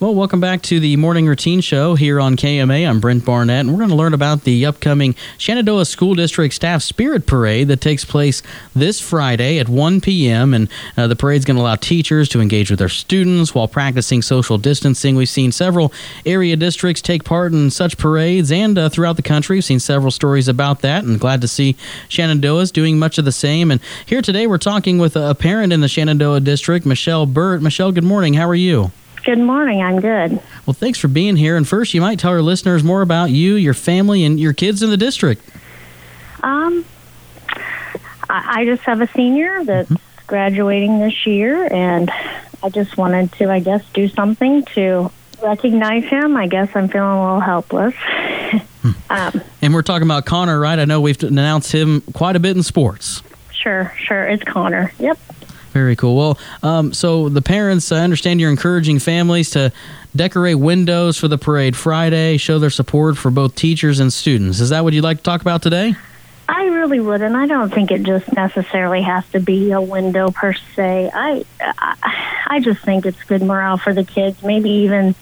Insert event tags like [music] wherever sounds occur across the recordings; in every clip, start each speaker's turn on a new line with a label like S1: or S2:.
S1: Well, welcome back to the morning routine show here on KMA. I'm Brent Barnett, and we're going to learn about the upcoming Shenandoah School District Staff Spirit Parade that takes place this Friday at 1 p.m. And uh, the parade's going to allow teachers to engage with their students while practicing social distancing. We've seen several area districts take part in such parades, and uh, throughout the country, we've seen several stories about that. And glad to see Shenandoah's doing much of the same. And here today, we're talking with a parent in the Shenandoah district, Michelle Birt. Michelle, good morning. How are you?
S2: Good morning. I'm good.
S1: Well, thanks for being here. And first, you might tell our listeners more about you, your family, and your kids in the district.
S2: Um, I, I just have a senior that's mm-hmm. graduating this year, and I just wanted to, I guess, do something to recognize him. I guess I'm feeling a little helpless.
S1: um, and we're talking about Connor, right? I know we've announced him quite a bit in sports.
S2: Sure, sure. It's Connor. Yep.
S1: Very cool. Well, um, so the parents, I understand you're encouraging families to decorate windows for the parade Friday, show their support for both teachers and students. Is that what you'd like to talk about today?
S2: I really would, and I don't think it just necessarily has to be a window per se. I, I, I just think it's good morale for the kids. Maybe even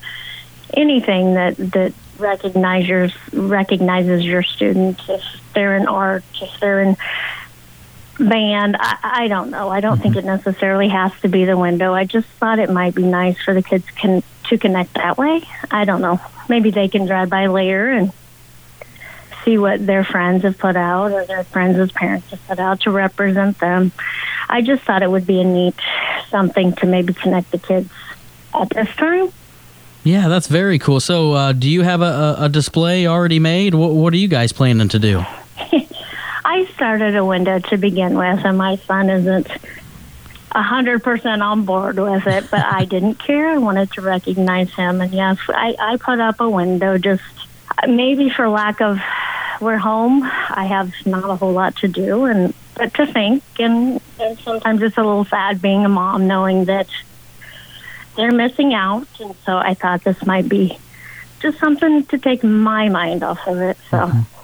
S2: anything that that recognizes recognizes your students if they're in art, if they're in band. I, I don't know. I don't mm-hmm. think it necessarily has to be the window. I just thought it might be nice for the kids can to connect that way. I don't know. Maybe they can drive by later and see what their friends have put out or their friends' parents have put out to represent them. I just thought it would be a neat something to maybe connect the kids at this time.
S1: Yeah, that's very cool. So, uh, do you have a, a display already made? What, what are you guys planning to do?
S2: Started a window to begin with, and my son isn't a hundred percent on board with it, but I [laughs] didn't care. I wanted to recognize him, and yes, I, I put up a window just maybe for lack of we're home. I have not a whole lot to do, and but to think, and, and sometimes it's a little sad being a mom, knowing that they're missing out, and so I thought this might be just something to take my mind off of it. So. Mm-hmm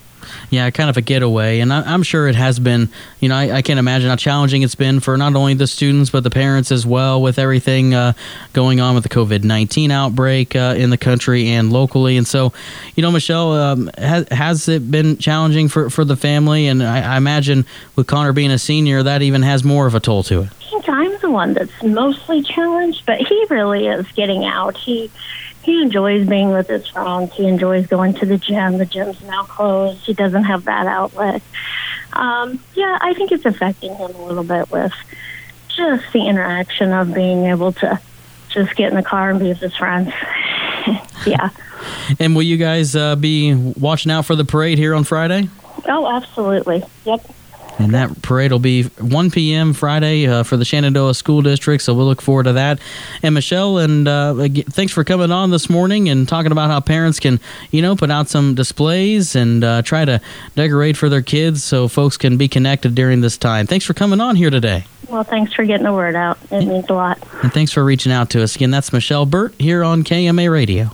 S1: yeah, kind of a getaway. And I, am sure it has been, you know, I, I, can't imagine how challenging it's been for not only the students, but the parents as well with everything uh, going on with the COVID 19 outbreak uh, in the country and locally. And so, you know, Michelle, um, has, has it been challenging for, for the family? And I, I imagine with Connor being a senior, that even has more of a toll to it.
S2: I think I'm the one that's mostly challenged, but he really is getting out. He he enjoys being with his friends. He enjoys going to the gym. The gym's now closed. He doesn't have that outlet. Um, yeah, I think it's affecting him a little bit with just the interaction of being able to just get in the car and be with his friends. [laughs] yeah.
S1: And will you guys uh, be watching out for the parade here on Friday?
S2: Oh, absolutely. Yep.
S1: And that parade will be 1 p.m. Friday uh, for the Shenandoah School District. So we'll look forward to that. And Michelle, and uh, thanks for coming on this morning and talking about how parents can, you know, put out some displays and uh, try to decorate for their kids so folks can be connected during this time. Thanks for coming on here today.
S2: Well, thanks for getting the word out. It means a lot.
S1: And thanks for reaching out to us. Again, that's Michelle Birt here on KMA Radio.